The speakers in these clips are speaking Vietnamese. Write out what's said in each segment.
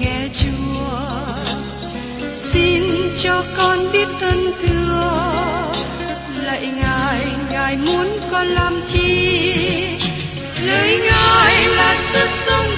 nghe chúa. Xin cho con biết ơn thưa. Lạy ngài ngài muốn con làm chi? Lời ngài là sức sống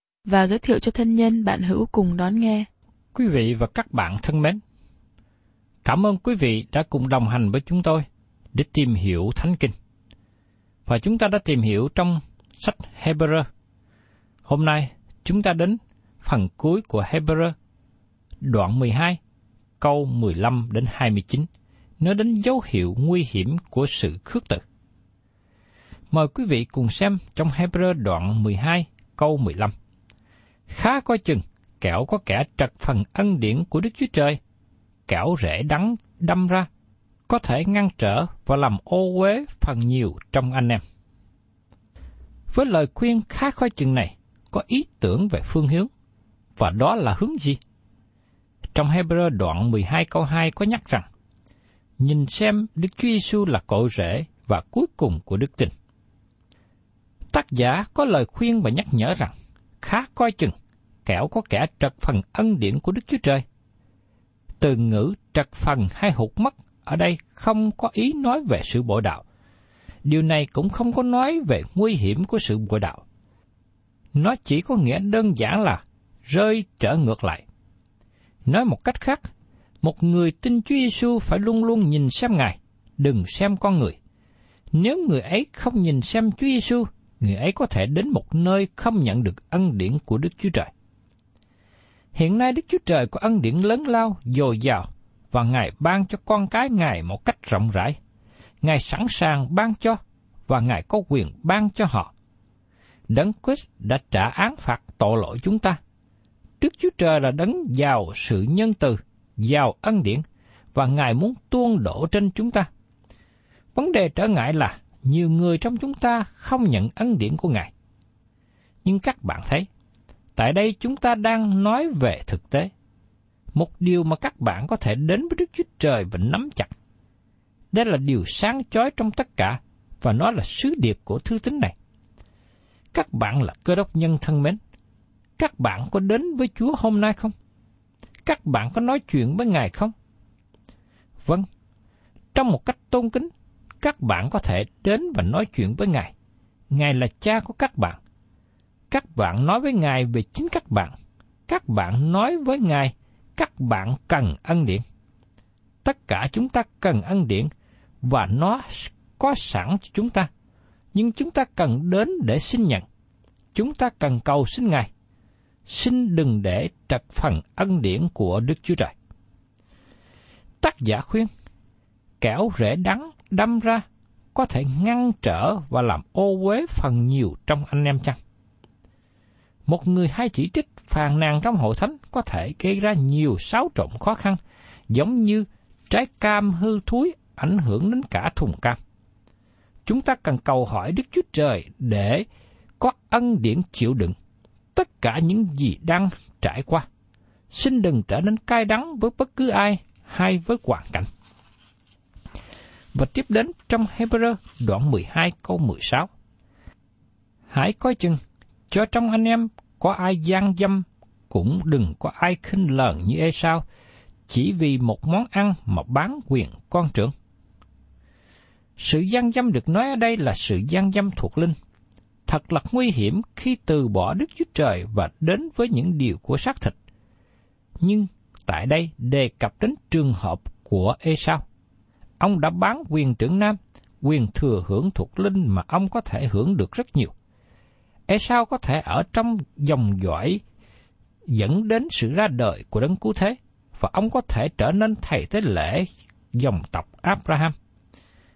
và giới thiệu cho thân nhân bạn hữu cùng đón nghe. Quý vị và các bạn thân mến, cảm ơn quý vị đã cùng đồng hành với chúng tôi để tìm hiểu Thánh Kinh. Và chúng ta đã tìm hiểu trong sách Hebrew. Hôm nay chúng ta đến phần cuối của Hebrew, đoạn 12, câu 15 đến 29, nói đến dấu hiệu nguy hiểm của sự khước từ. Mời quý vị cùng xem trong Hebrew đoạn 12, câu 15. Khá coi chừng, kẻo có kẻ trật phần ân điển của Đức Chúa Trời, kẻo rễ đắng đâm ra, có thể ngăn trở và làm ô uế phần nhiều trong anh em. Với lời khuyên khá coi chừng này, có ý tưởng về phương hướng, và đó là hướng gì? Trong Hebrew đoạn 12 câu 2 có nhắc rằng, nhìn xem Đức Chúa Giêsu là cội rễ và cuối cùng của đức tin. Tác giả có lời khuyên và nhắc nhở rằng, khá coi chừng, kẻo có kẻ trật phần ân điển của Đức Chúa Trời. Từ ngữ trật phần hay hụt mất ở đây không có ý nói về sự bội đạo. Điều này cũng không có nói về nguy hiểm của sự bội đạo. Nó chỉ có nghĩa đơn giản là rơi trở ngược lại. Nói một cách khác, một người tin Chúa Giêsu phải luôn luôn nhìn xem Ngài, đừng xem con người. Nếu người ấy không nhìn xem Chúa Giêsu, người ấy có thể đến một nơi không nhận được ân điển của Đức Chúa Trời. Hiện nay Đức Chúa Trời có ân điển lớn lao, dồi dào, và Ngài ban cho con cái Ngài một cách rộng rãi. Ngài sẵn sàng ban cho, và Ngài có quyền ban cho họ. Đấng Christ đã trả án phạt tội lỗi chúng ta. Đức Chúa Trời là đấng giàu sự nhân từ, giàu ân điển, và Ngài muốn tuôn đổ trên chúng ta. Vấn đề trở ngại là nhiều người trong chúng ta không nhận ân điển của Ngài. Nhưng các bạn thấy, tại đây chúng ta đang nói về thực tế. Một điều mà các bạn có thể đến với Đức Chúa Trời và nắm chặt. Đây là điều sáng chói trong tất cả, và nó là sứ điệp của thư tín này. Các bạn là cơ đốc nhân thân mến. Các bạn có đến với Chúa hôm nay không? Các bạn có nói chuyện với Ngài không? Vâng, trong một cách tôn kính, các bạn có thể đến và nói chuyện với Ngài. Ngài là cha của các bạn. Các bạn nói với Ngài về chính các bạn. Các bạn nói với Ngài, các bạn cần ân điển. Tất cả chúng ta cần ân điển, và nó có sẵn cho chúng ta. Nhưng chúng ta cần đến để xin nhận. Chúng ta cần cầu xin Ngài. Xin đừng để trật phần ân điển của Đức Chúa Trời. Tác giả khuyên, kẻo rễ đắng đâm ra có thể ngăn trở và làm ô uế phần nhiều trong anh em chăng? Một người hay chỉ trích phàn nàn trong hội thánh có thể gây ra nhiều xáo trộn khó khăn, giống như trái cam hư thúi ảnh hưởng đến cả thùng cam. Chúng ta cần cầu hỏi Đức Chúa Trời để có ân điển chịu đựng tất cả những gì đang trải qua. Xin đừng trở nên cay đắng với bất cứ ai hay với hoàn cảnh. Và tiếp đến trong Hebrew đoạn 12 câu 16. Hãy coi chừng, cho trong anh em có ai gian dâm, cũng đừng có ai khinh lờn như ê sao, chỉ vì một món ăn mà bán quyền con trưởng. Sự gian dâm được nói ở đây là sự gian dâm thuộc linh. Thật là nguy hiểm khi từ bỏ Đức Chúa Trời và đến với những điều của xác thịt. Nhưng tại đây đề cập đến trường hợp của Esau. Ông đã bán quyền trưởng nam, quyền thừa hưởng thuộc linh mà ông có thể hưởng được rất nhiều. Esau có thể ở trong dòng dõi dẫn đến sự ra đời của đấng cứu thế, và ông có thể trở nên thầy tế lễ dòng tộc Abraham.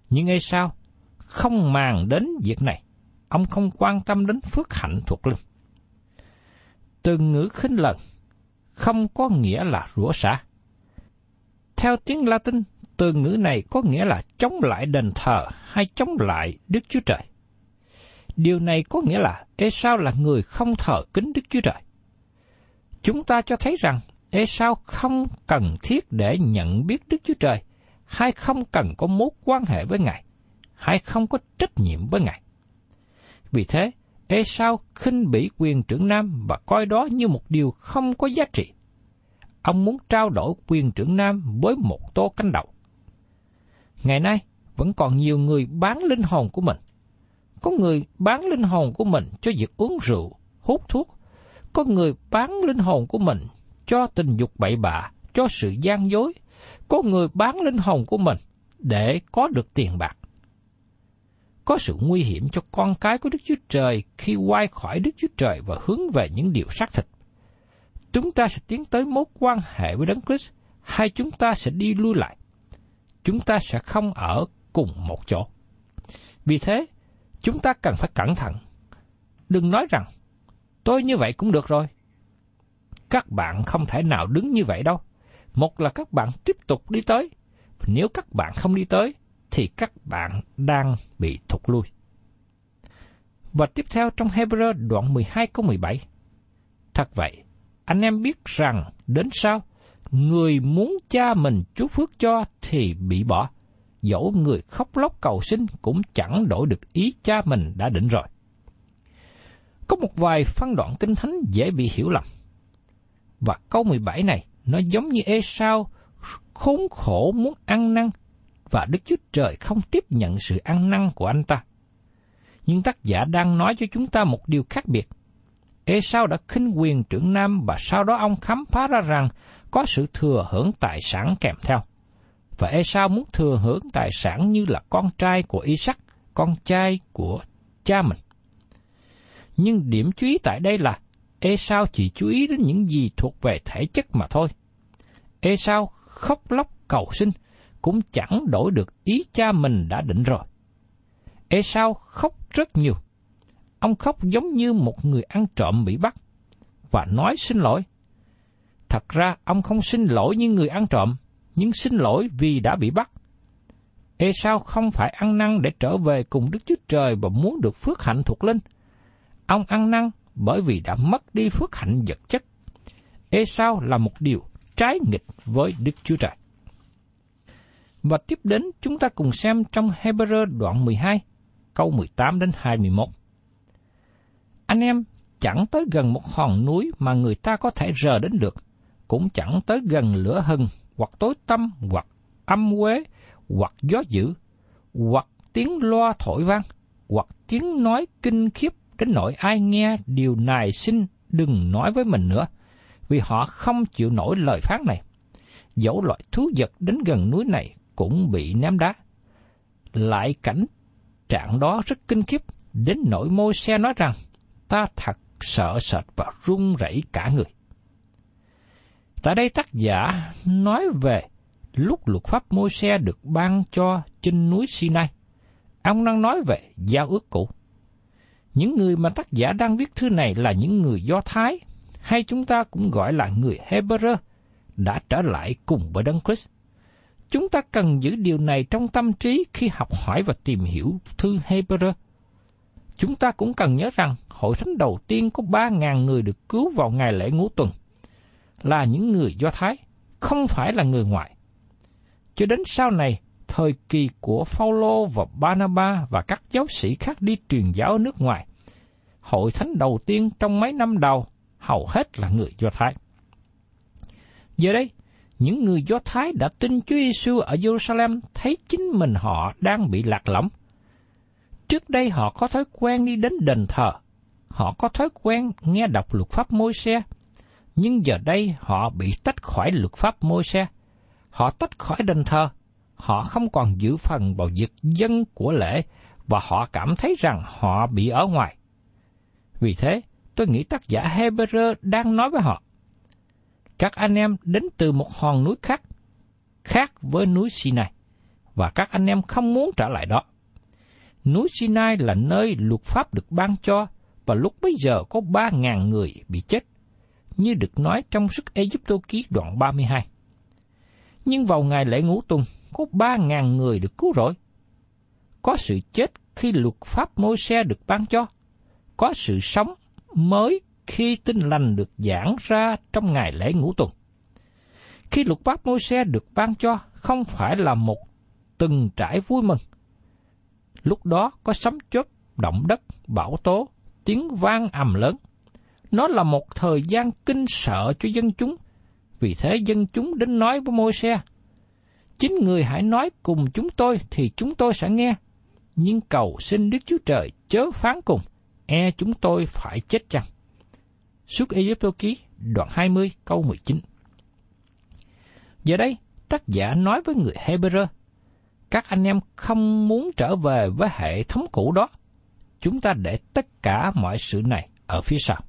Nhưng Esau không màng đến việc này, ông không quan tâm đến phước hạnh thuộc linh. Từ ngữ khinh lần không có nghĩa là rủa xả. Theo tiếng Latin, từ ngữ này có nghĩa là chống lại đền thờ hay chống lại Đức Chúa Trời. Điều này có nghĩa là Esau là người không thờ kính Đức Chúa Trời. Chúng ta cho thấy rằng Esau không cần thiết để nhận biết Đức Chúa Trời, hay không cần có mối quan hệ với Ngài, hay không có trách nhiệm với Ngài. Vì thế, Esau khinh bỉ quyền trưởng nam và coi đó như một điều không có giá trị. Ông muốn trao đổi quyền trưởng nam với một tô canh đầu. Ngày nay, vẫn còn nhiều người bán linh hồn của mình. Có người bán linh hồn của mình cho việc uống rượu, hút thuốc. Có người bán linh hồn của mình cho tình dục bậy bạ, cho sự gian dối. Có người bán linh hồn của mình để có được tiền bạc. Có sự nguy hiểm cho con cái của Đức Chúa Trời khi quay khỏi Đức Chúa Trời và hướng về những điều xác thịt. Chúng ta sẽ tiến tới mối quan hệ với Đấng Christ hay chúng ta sẽ đi lui lại. Chúng ta sẽ không ở cùng một chỗ. Vì thế, chúng ta cần phải cẩn thận. Đừng nói rằng, tôi như vậy cũng được rồi. Các bạn không thể nào đứng như vậy đâu. Một là các bạn tiếp tục đi tới. Nếu các bạn không đi tới, thì các bạn đang bị thụt lui. Và tiếp theo trong Hebrew đoạn 12 câu 17. Thật vậy, anh em biết rằng đến sau, người muốn cha mình chúc phước cho thì bị bỏ. Dẫu người khóc lóc cầu xin cũng chẳng đổi được ý cha mình đã định rồi. Có một vài phân đoạn kinh thánh dễ bị hiểu lầm. Và câu 17 này, nó giống như ê sao khốn khổ muốn ăn năn và Đức Chúa Trời không tiếp nhận sự ăn năn của anh ta. Nhưng tác giả đang nói cho chúng ta một điều khác biệt. Ê sao đã khinh quyền trưởng nam và sau đó ông khám phá ra rằng có sự thừa hưởng tài sản kèm theo. Và Esau muốn thừa hưởng tài sản như là con trai của Isaac, con trai của cha mình. Nhưng điểm chú ý tại đây là Esau chỉ chú ý đến những gì thuộc về thể chất mà thôi. Esau khóc lóc cầu xin, cũng chẳng đổi được ý cha mình đã định rồi. Esau khóc rất nhiều. Ông khóc giống như một người ăn trộm bị bắt, và nói xin lỗi. Thật ra ông không xin lỗi như người ăn trộm, nhưng xin lỗi vì đã bị bắt. Ê sao không phải ăn năn để trở về cùng Đức Chúa Trời và muốn được phước hạnh thuộc linh. Ông ăn năn bởi vì đã mất đi phước hạnh vật chất. Ê sao là một điều trái nghịch với Đức Chúa Trời. Và tiếp đến chúng ta cùng xem trong Hebrew đoạn 12, câu 18 đến 21. Anh em chẳng tới gần một hòn núi mà người ta có thể rờ đến được, cũng chẳng tới gần lửa hừng, hoặc tối tăm, hoặc âm quế, hoặc gió dữ, hoặc tiếng loa thổi vang, hoặc tiếng nói kinh khiếp đến nỗi ai nghe điều này xin đừng nói với mình nữa, vì họ không chịu nổi lời phán này. Dẫu loại thú vật đến gần núi này cũng bị ném đá. Lại cảnh trạng đó rất kinh khiếp, đến nỗi môi xe nói rằng, ta thật sợ sệt và run rẩy cả người. Tại đây tác giả nói về lúc luật pháp môi xe được ban cho trên núi Sinai. Ông đang nói về giao ước cũ. Những người mà tác giả đang viết thư này là những người Do Thái, hay chúng ta cũng gọi là người Hebrew, đã trở lại cùng với Đấng Christ. Chúng ta cần giữ điều này trong tâm trí khi học hỏi và tìm hiểu thư Hebrew. Chúng ta cũng cần nhớ rằng hội thánh đầu tiên có ba ngàn người được cứu vào ngày lễ ngũ tuần là những người Do Thái, không phải là người ngoại. Cho đến sau này, thời kỳ của Phaolô và Barnaba và các giáo sĩ khác đi truyền giáo ở nước ngoài, hội thánh đầu tiên trong mấy năm đầu hầu hết là người Do Thái. Giờ đây, những người Do Thái đã tin Chúa Giêsu ở Jerusalem thấy chính mình họ đang bị lạc lõng. Trước đây họ có thói quen đi đến đền thờ, họ có thói quen nghe đọc luật pháp môi xe, nhưng giờ đây họ bị tách khỏi luật pháp môi xe. Họ tách khỏi đền thờ, họ không còn giữ phần vào việc dân của lễ và họ cảm thấy rằng họ bị ở ngoài. Vì thế, tôi nghĩ tác giả Hebrew đang nói với họ. Các anh em đến từ một hòn núi khác, khác với núi Sinai, và các anh em không muốn trở lại đó. Núi Sinai là nơi luật pháp được ban cho, và lúc bấy giờ có ba ngàn người bị chết, như được nói trong sức Egypto ký đoạn 32. Nhưng vào ngày lễ ngũ tuần, có ba ngàn người được cứu rỗi. Có sự chết khi luật pháp môi xe được ban cho, có sự sống mới khi tin lành được giảng ra trong ngày lễ ngũ tuần. Khi luật pháp môi xe được ban cho không phải là một từng trải vui mừng. Lúc đó có sấm chớp, động đất, bão tố, tiếng vang ầm lớn. Nó là một thời gian kinh sợ cho dân chúng, vì thế dân chúng đến nói với môi xe, Chính người hãy nói cùng chúng tôi thì chúng tôi sẽ nghe, nhưng cầu xin Đức Chúa Trời chớ phán cùng, e chúng tôi phải chết chăng. Suốt Egypto ký, đoạn 20, câu 19. Giờ đây, tác giả nói với người Hebrew, các anh em không muốn trở về với hệ thống cũ đó. Chúng ta để tất cả mọi sự này ở phía sau.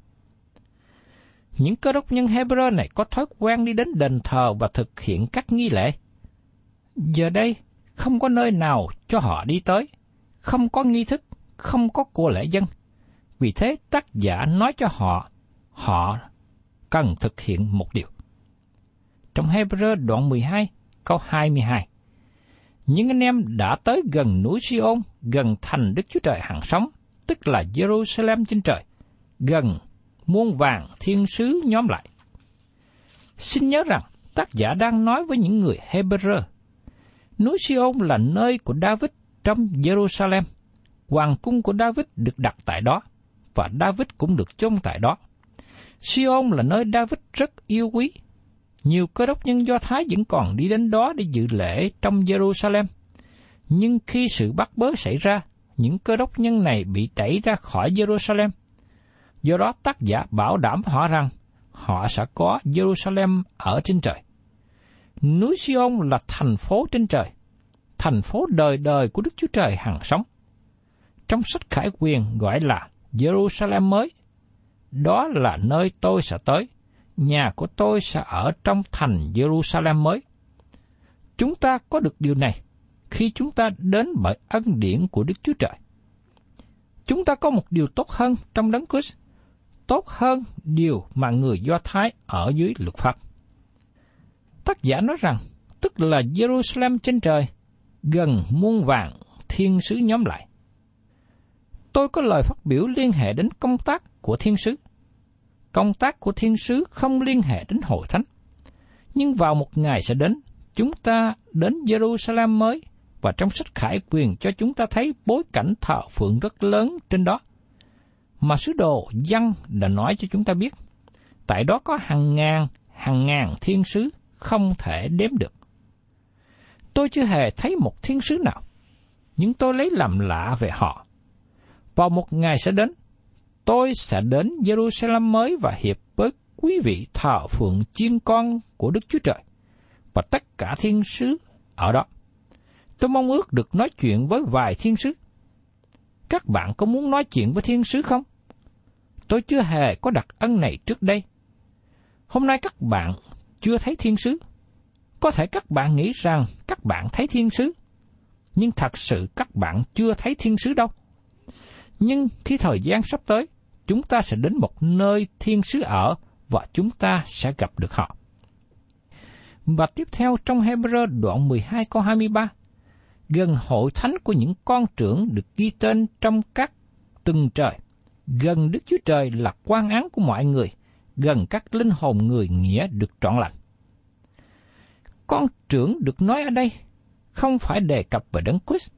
Những cơ đốc nhân Hebrew này có thói quen đi đến đền thờ và thực hiện các nghi lễ. Giờ đây, không có nơi nào cho họ đi tới, không có nghi thức, không có của lễ dân. Vì thế tác giả nói cho họ họ cần thực hiện một điều. Trong Hebrew đoạn 12, câu 22. Những anh em đã tới gần núi Siôn, gần thành Đức Chúa Trời hàng sống, tức là Jerusalem trên trời, gần muôn vàng thiên sứ nhóm lại. Xin nhớ rằng, tác giả đang nói với những người Hebrew. Núi Siôn là nơi của David trong Jerusalem. Hoàng cung của David được đặt tại đó, và David cũng được chôn tại đó. Sion là nơi David rất yêu quý. Nhiều cơ đốc nhân Do Thái vẫn còn đi đến đó để dự lễ trong Jerusalem. Nhưng khi sự bắt bớ xảy ra, những cơ đốc nhân này bị đẩy ra khỏi Jerusalem. Do đó tác giả bảo đảm họ rằng họ sẽ có Jerusalem ở trên trời. Núi Sion là thành phố trên trời, thành phố đời đời của Đức Chúa Trời hàng sống. Trong sách Khải Quyền gọi là Jerusalem mới – đó là nơi tôi sẽ tới, nhà của tôi sẽ ở trong thành Jerusalem mới. Chúng ta có được điều này khi chúng ta đến bởi ân điển của Đức Chúa Trời. Chúng ta có một điều tốt hơn trong đấng Christ, tốt hơn điều mà người Do Thái ở dưới luật pháp. Tác giả nói rằng, tức là Jerusalem trên trời, gần muôn vàng thiên sứ nhóm lại. Tôi có lời phát biểu liên hệ đến công tác của thiên sứ. Công tác của thiên sứ không liên hệ đến hội thánh. Nhưng vào một ngày sẽ đến, chúng ta đến Jerusalem mới và trong sách khải quyền cho chúng ta thấy bối cảnh thờ phượng rất lớn trên đó. Mà sứ đồ dân đã nói cho chúng ta biết, tại đó có hàng ngàn, hàng ngàn thiên sứ không thể đếm được. Tôi chưa hề thấy một thiên sứ nào, nhưng tôi lấy làm lạ về họ. Vào một ngày sẽ đến, tôi sẽ đến Jerusalem mới và hiệp với quý vị thờ phượng chiên con của Đức Chúa Trời và tất cả thiên sứ ở đó. Tôi mong ước được nói chuyện với vài thiên sứ. Các bạn có muốn nói chuyện với thiên sứ không? Tôi chưa hề có đặc ân này trước đây. Hôm nay các bạn chưa thấy thiên sứ. Có thể các bạn nghĩ rằng các bạn thấy thiên sứ, nhưng thật sự các bạn chưa thấy thiên sứ đâu. Nhưng khi thời gian sắp tới, chúng ta sẽ đến một nơi thiên sứ ở và chúng ta sẽ gặp được họ. Và tiếp theo trong Hebrew đoạn 12 câu 23, gần hội thánh của những con trưởng được ghi tên trong các từng trời. Gần Đức Chúa Trời là quan án của mọi người, gần các linh hồn người nghĩa được trọn lành. Con trưởng được nói ở đây không phải đề cập về Đấng Christ.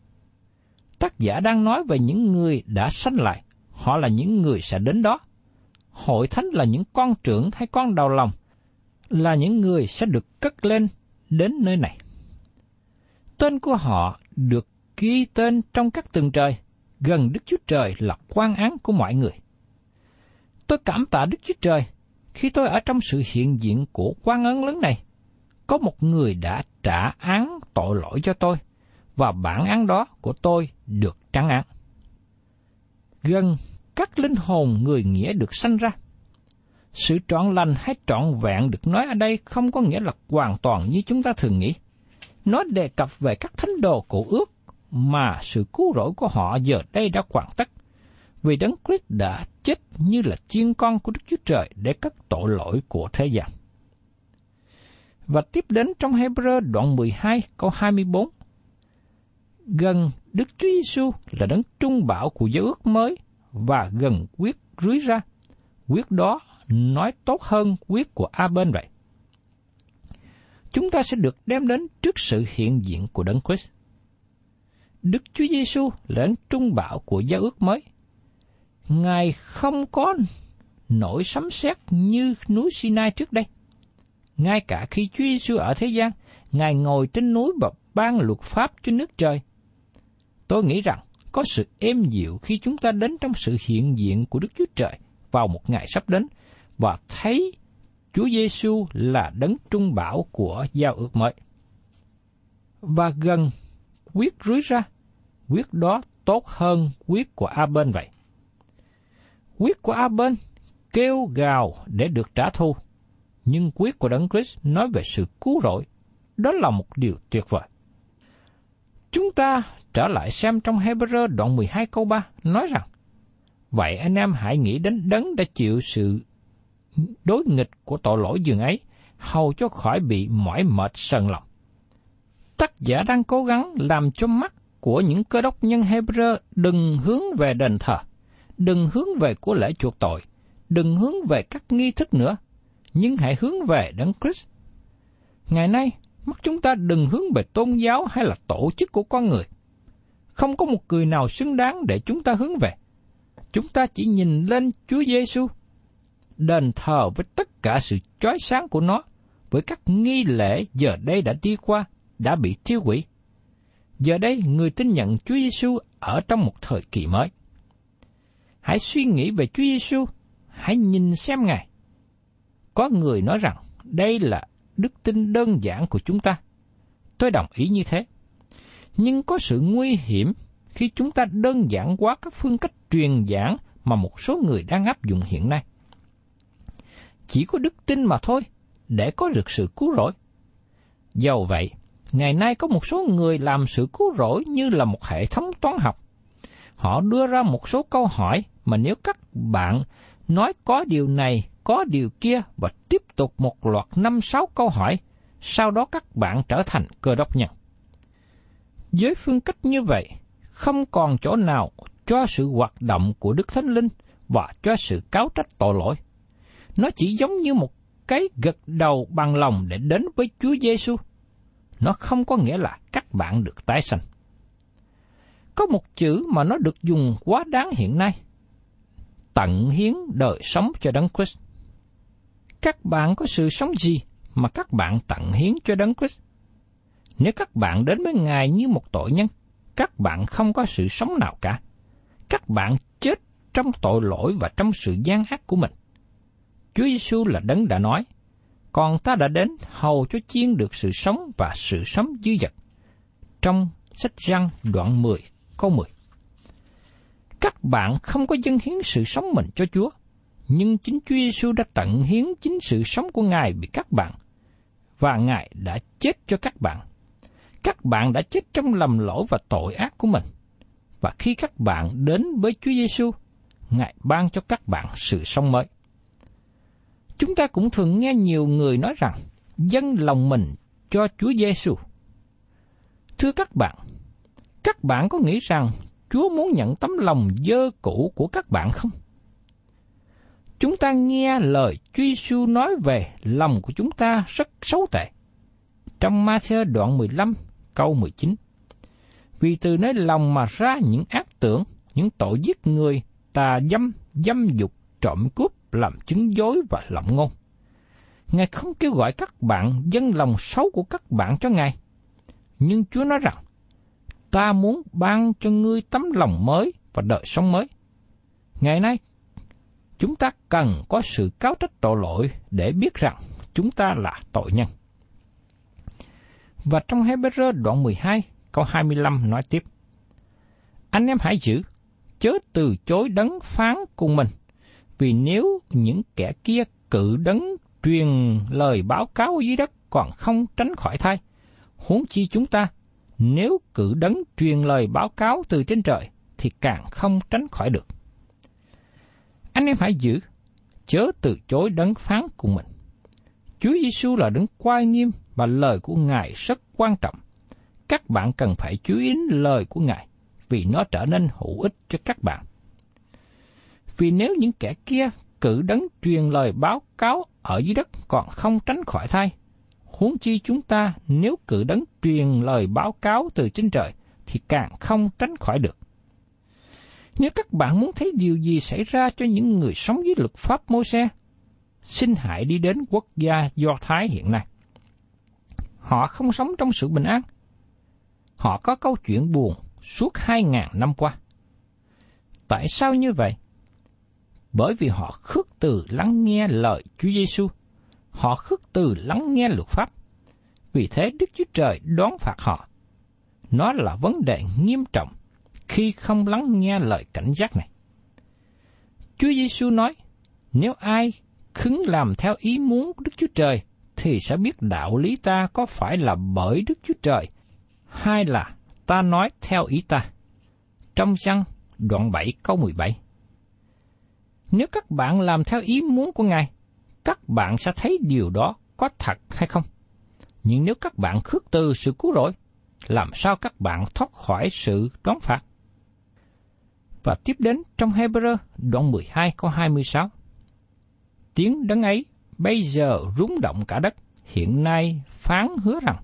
Tác giả đang nói về những người đã sanh lại, họ là những người sẽ đến đó. Hội thánh là những con trưởng hay con đầu lòng, là những người sẽ được cất lên đến nơi này. Tên của họ được ghi tên trong các tầng trời, gần Đức Chúa Trời là quan án của mọi người. Tôi cảm tạ Đức Chúa Trời khi tôi ở trong sự hiện diện của quan ấn lớn này. Có một người đã trả án tội lỗi cho tôi, và bản án đó của tôi được trắng án. Gần các linh hồn người nghĩa được sanh ra. Sự trọn lành hay trọn vẹn được nói ở đây không có nghĩa là hoàn toàn như chúng ta thường nghĩ. Nó đề cập về các thánh đồ cổ ước mà sự cứu rỗi của họ giờ đây đã hoàn tất. Vì Đấng Christ đã chết như là chiên con của Đức Chúa Trời để cất tội lỗi của thế gian. Và tiếp đến trong Hebrew đoạn 12 câu 24. Gần Đức Chúa Giêsu là đấng trung bảo của giới ước mới và gần quyết rưới ra. Quyết đó nói tốt hơn quyết của A bên vậy. Chúng ta sẽ được đem đến trước sự hiện diện của Đấng Christ. Đức Chúa Giêsu là đấng trung bảo của giao ước mới. Ngài không có nổi sấm sét như núi Sinai trước đây. Ngay cả khi Chúa Giêsu ở thế gian, Ngài ngồi trên núi và ban luật pháp cho nước trời. Tôi nghĩ rằng có sự êm dịu khi chúng ta đến trong sự hiện diện của Đức Chúa Trời vào một ngày sắp đến và thấy Chúa Giêsu là đấng trung bảo của giao ước mới. Và gần quyết rưới ra, quyết đó tốt hơn quyết của A bên vậy. Quyết của A bên kêu gào để được trả thù, nhưng quyết của Đấng Christ nói về sự cứu rỗi. Đó là một điều tuyệt vời. Chúng ta trở lại xem trong Hebrew đoạn 12 câu 3 nói rằng Vậy anh em hãy nghĩ đến đấng đã chịu sự đối nghịch của tội lỗi dường ấy, hầu cho khỏi bị mỏi mệt sần lòng. Tác giả đang cố gắng làm cho mắt của những cơ đốc nhân Hebrew đừng hướng về đền thờ, đừng hướng về của lễ chuộc tội, đừng hướng về các nghi thức nữa, nhưng hãy hướng về Đấng Christ. Ngày nay, mắt chúng ta đừng hướng về tôn giáo hay là tổ chức của con người. Không có một người nào xứng đáng để chúng ta hướng về. Chúng ta chỉ nhìn lên Chúa Giêsu, đền thờ với tất cả sự chói sáng của nó, với các nghi lễ giờ đây đã đi qua, đã bị tiêu hủy. Giờ đây người tin nhận Chúa Giêsu ở trong một thời kỳ mới. Hãy suy nghĩ về Chúa Giêsu, hãy nhìn xem Ngài. Có người nói rằng đây là đức tin đơn giản của chúng ta. Tôi đồng ý như thế. Nhưng có sự nguy hiểm khi chúng ta đơn giản quá các phương cách truyền giảng mà một số người đang áp dụng hiện nay. Chỉ có đức tin mà thôi, để có được sự cứu rỗi. Dầu vậy, ngày nay có một số người làm sự cứu rỗi như là một hệ thống toán học. Họ đưa ra một số câu hỏi mà nếu các bạn nói có điều này, có điều kia và tiếp tục một loạt năm sáu câu hỏi, sau đó các bạn trở thành cơ đốc nhân. Với phương cách như vậy, không còn chỗ nào cho sự hoạt động của Đức Thánh Linh và cho sự cáo trách tội lỗi. Nó chỉ giống như một cái gật đầu bằng lòng để đến với Chúa Giêsu. Nó không có nghĩa là các bạn được tái sanh. Có một chữ mà nó được dùng quá đáng hiện nay. Tận hiến đời sống cho Đấng Christ. Các bạn có sự sống gì mà các bạn tận hiến cho Đấng Christ? Nếu các bạn đến với Ngài như một tội nhân, các bạn không có sự sống nào cả. Các bạn chết trong tội lỗi và trong sự gian ác của mình. Chúa Giêsu là đấng đã nói, còn ta đã đến hầu cho chiên được sự sống và sự sống dư dật. Trong sách răng đoạn 10, câu 10. Các bạn không có dân hiến sự sống mình cho Chúa, nhưng chính Chúa Giêsu đã tận hiến chính sự sống của Ngài vì các bạn. và Ngài đã chết cho các bạn. Các bạn đã chết trong lầm lỗi và tội ác của mình. Và khi các bạn đến với Chúa Giêsu, Ngài ban cho các bạn sự sống mới. Chúng ta cũng thường nghe nhiều người nói rằng dâng lòng mình cho Chúa Giêsu. Thưa các bạn, các bạn có nghĩ rằng Chúa muốn nhận tấm lòng dơ cũ của các bạn không? Chúng ta nghe lời Chúa Giêsu nói về lòng của chúng ta rất xấu tệ. Trong Matthew đoạn 15 câu 19. Vì từ nơi lòng mà ra những ác tưởng, những tội giết người, tà dâm, dâm dục, trộm cướp, làm chứng dối và lộng ngôn. Ngài không kêu gọi các bạn dâng lòng xấu của các bạn cho Ngài. Nhưng Chúa nói rằng, ta muốn ban cho ngươi tấm lòng mới và đời sống mới. Ngày nay, chúng ta cần có sự cáo trách tội lỗi để biết rằng chúng ta là tội nhân. Và trong Hebrew đoạn 12, câu 25 nói tiếp. Anh em hãy giữ, chớ từ chối đấng phán cùng mình, vì nếu những kẻ kia cự đấng truyền lời báo cáo dưới đất còn không tránh khỏi thai, huống chi chúng ta, nếu cự đấng truyền lời báo cáo từ trên trời, thì càng không tránh khỏi được. Anh em hãy giữ, chớ từ chối đấng phán của mình. Chúa Giêsu là đấng quay nghiêm và lời của Ngài rất quan trọng. Các bạn cần phải chú ý đến lời của Ngài vì nó trở nên hữu ích cho các bạn. Vì nếu những kẻ kia cử đấng truyền lời báo cáo ở dưới đất còn không tránh khỏi thai, huống chi chúng ta nếu cử đấng truyền lời báo cáo từ trên trời thì càng không tránh khỏi được. Nếu các bạn muốn thấy điều gì xảy ra cho những người sống dưới luật pháp mô xe, xin hãy đi đến quốc gia Do Thái hiện nay. Họ không sống trong sự bình an. Họ có câu chuyện buồn suốt hai ngàn năm qua. Tại sao như vậy? Bởi vì họ khước từ lắng nghe lời Chúa Giêsu, họ khước từ lắng nghe luật pháp. Vì thế Đức Chúa Trời đón phạt họ. Nó là vấn đề nghiêm trọng khi không lắng nghe lời cảnh giác này. Chúa Giêsu nói, nếu ai khứng làm theo ý muốn của Đức Chúa Trời, thì sẽ biết đạo lý ta có phải là bởi Đức Chúa Trời, hay là ta nói theo ý ta. Trong văn đoạn 7 câu 17 nếu các bạn làm theo ý muốn của Ngài, các bạn sẽ thấy điều đó có thật hay không. Nhưng nếu các bạn khước từ sự cứu rỗi, làm sao các bạn thoát khỏi sự đón phạt? Và tiếp đến trong Hebrew đoạn 12 câu 26. Tiếng đấng ấy bây giờ rúng động cả đất, hiện nay phán hứa rằng,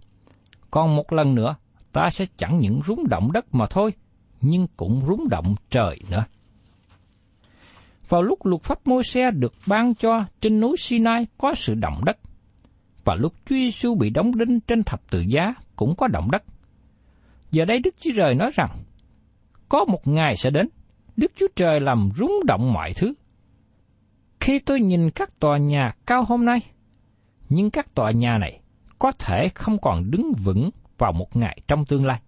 còn một lần nữa ta sẽ chẳng những rúng động đất mà thôi, nhưng cũng rúng động trời nữa. Vào lúc luật pháp môi xe được ban cho trên núi Sinai có sự động đất, và lúc Chúa Giêsu bị đóng đinh trên thập tự giá cũng có động đất. Giờ đây Đức Chúa Trời nói rằng, có một ngày sẽ đến, Đức Chúa Trời làm rúng động mọi thứ. Khi tôi nhìn các tòa nhà cao hôm nay, nhưng các tòa nhà này có thể không còn đứng vững vào một ngày trong tương lai.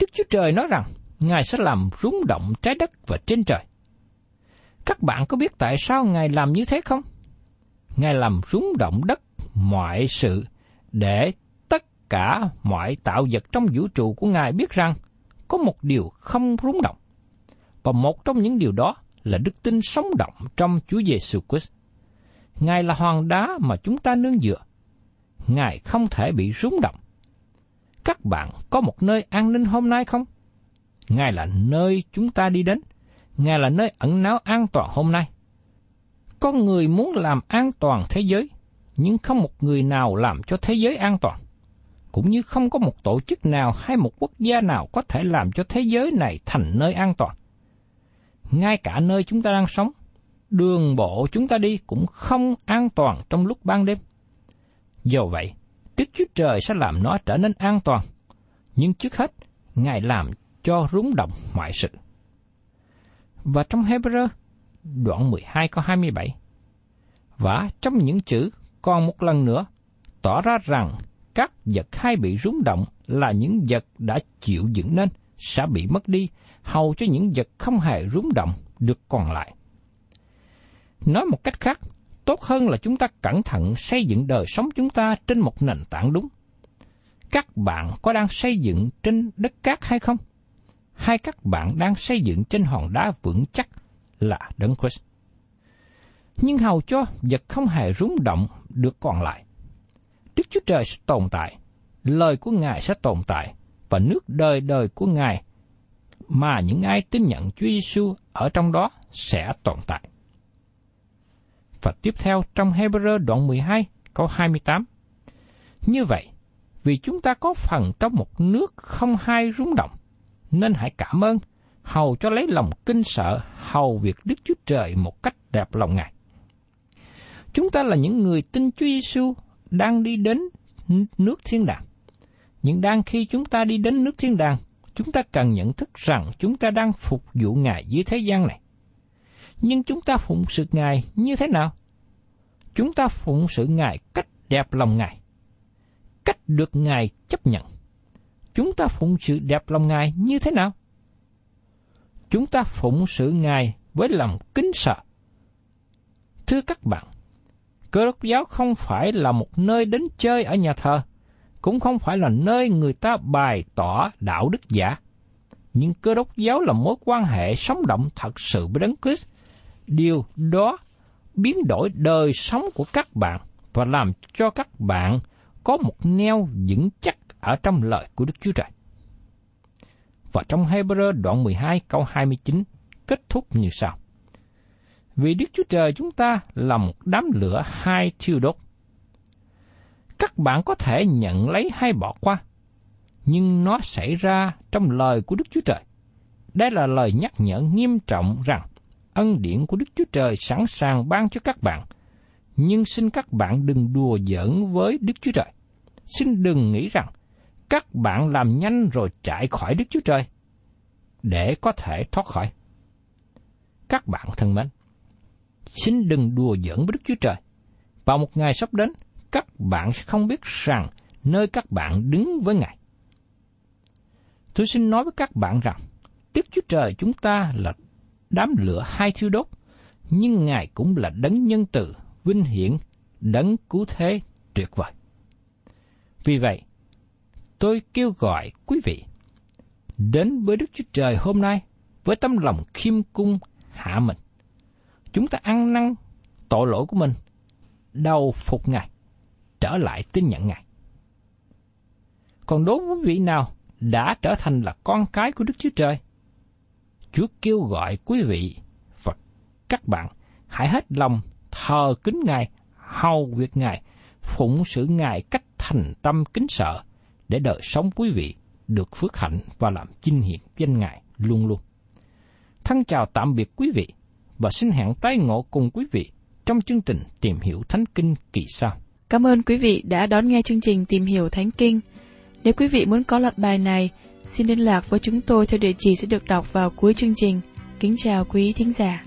Đức Chúa Trời nói rằng Ngài sẽ làm rúng động trái đất và trên trời. Các bạn có biết tại sao Ngài làm như thế không? Ngài làm rúng động đất, mọi sự, để tất cả mọi tạo vật trong vũ trụ của Ngài biết rằng có một điều không rúng động. Và một trong những điều đó là đức tin sống động trong Chúa Giêsu Christ. Ngài là hoàng đá mà chúng ta nương dựa. Ngài không thể bị rúng động. Các bạn có một nơi an ninh hôm nay không? Ngài là nơi chúng ta đi đến. Ngài là nơi ẩn náu an toàn hôm nay. Con người muốn làm an toàn thế giới, nhưng không một người nào làm cho thế giới an toàn. Cũng như không có một tổ chức nào hay một quốc gia nào có thể làm cho thế giới này thành nơi an toàn. Ngay cả nơi chúng ta đang sống, đường bộ chúng ta đi cũng không an toàn trong lúc ban đêm. Do vậy, Đức Chúa Trời sẽ làm nó trở nên an toàn, nhưng trước hết, Ngài làm cho rúng động mọi sự. Và trong Hebrew, đoạn 12 câu 27, và trong những chữ còn một lần nữa, tỏ ra rằng các vật hay bị rúng động là những vật đã chịu dựng nên sẽ bị mất đi, hầu cho những vật không hề rúng động được còn lại. Nói một cách khác, tốt hơn là chúng ta cẩn thận xây dựng đời sống chúng ta trên một nền tảng đúng. Các bạn có đang xây dựng trên đất cát hay không? Hay các bạn đang xây dựng trên hòn đá vững chắc là Đấng Christ? Nhưng hầu cho vật không hề rung động được còn lại. Đức Chúa Trời sẽ tồn tại, lời của Ngài sẽ tồn tại, và nước đời đời của Ngài mà những ai tin nhận Chúa Giêsu ở trong đó sẽ tồn tại. Và tiếp theo trong Hebrew đoạn 12 câu 28. Như vậy, vì chúng ta có phần trong một nước không hai rung động, nên hãy cảm ơn, hầu cho lấy lòng kinh sợ, hầu việc Đức Chúa Trời một cách đẹp lòng Ngài. Chúng ta là những người tin Chúa Giêsu đang đi đến nước thiên đàng. Nhưng đang khi chúng ta đi đến nước thiên đàng, chúng ta cần nhận thức rằng chúng ta đang phục vụ Ngài dưới thế gian này. Nhưng chúng ta phụng sự Ngài như thế nào? Chúng ta phụng sự Ngài cách đẹp lòng Ngài, cách được Ngài chấp nhận. Chúng ta phụng sự đẹp lòng Ngài như thế nào? Chúng ta phụng sự Ngài với lòng kính sợ. Thưa các bạn, cơ đốc giáo không phải là một nơi đến chơi ở nhà thờ, cũng không phải là nơi người ta bày tỏ đạo đức giả. Nhưng cơ đốc giáo là mối quan hệ sống động thật sự với Đấng Christ. Điều đó biến đổi đời sống của các bạn và làm cho các bạn có một neo vững chắc ở trong lời của Đức Chúa Trời. Và trong Hebrew đoạn 12 câu 29 kết thúc như sau. Vì Đức Chúa Trời chúng ta là một đám lửa hai thiêu đốt. Các bạn có thể nhận lấy hay bỏ qua, nhưng nó xảy ra trong lời của Đức Chúa Trời. Đây là lời nhắc nhở nghiêm trọng rằng ân điển của Đức Chúa Trời sẵn sàng ban cho các bạn, nhưng xin các bạn đừng đùa giỡn với Đức Chúa Trời. Xin đừng nghĩ rằng các bạn làm nhanh rồi chạy khỏi Đức Chúa Trời để có thể thoát khỏi. Các bạn thân mến, xin đừng đùa giỡn với Đức Chúa Trời. Vào một ngày sắp đến, các bạn sẽ không biết rằng nơi các bạn đứng với Ngài. Tôi xin nói với các bạn rằng, Đức Chúa Trời chúng ta là đám lửa hai thiêu đốt, nhưng Ngài cũng là đấng nhân từ, vinh hiển, đấng cứu thế tuyệt vời. Vì vậy, tôi kêu gọi quý vị đến với Đức Chúa Trời hôm nay với tấm lòng khiêm cung hạ mình. Chúng ta ăn năn tội lỗi của mình, đầu phục Ngài, trở lại tin nhận Ngài. Còn đối với vị nào đã trở thành là con cái của Đức Chúa Trời, Chúa kêu gọi quý vị và các bạn hãy hết lòng thờ kính Ngài, hầu việc Ngài, phụng sự Ngài cách thành tâm kính sợ, để đời sống quý vị được phước hạnh và làm chinh hiển danh Ngài luôn luôn. Thân chào tạm biệt quý vị và xin hẹn tái ngộ cùng quý vị trong chương trình Tìm hiểu Thánh Kinh kỳ sau. Cảm ơn quý vị đã đón nghe chương trình Tìm hiểu Thánh Kinh. Nếu quý vị muốn có loạt bài này, xin liên lạc với chúng tôi theo địa chỉ sẽ được đọc vào cuối chương trình. Kính chào quý thính giả.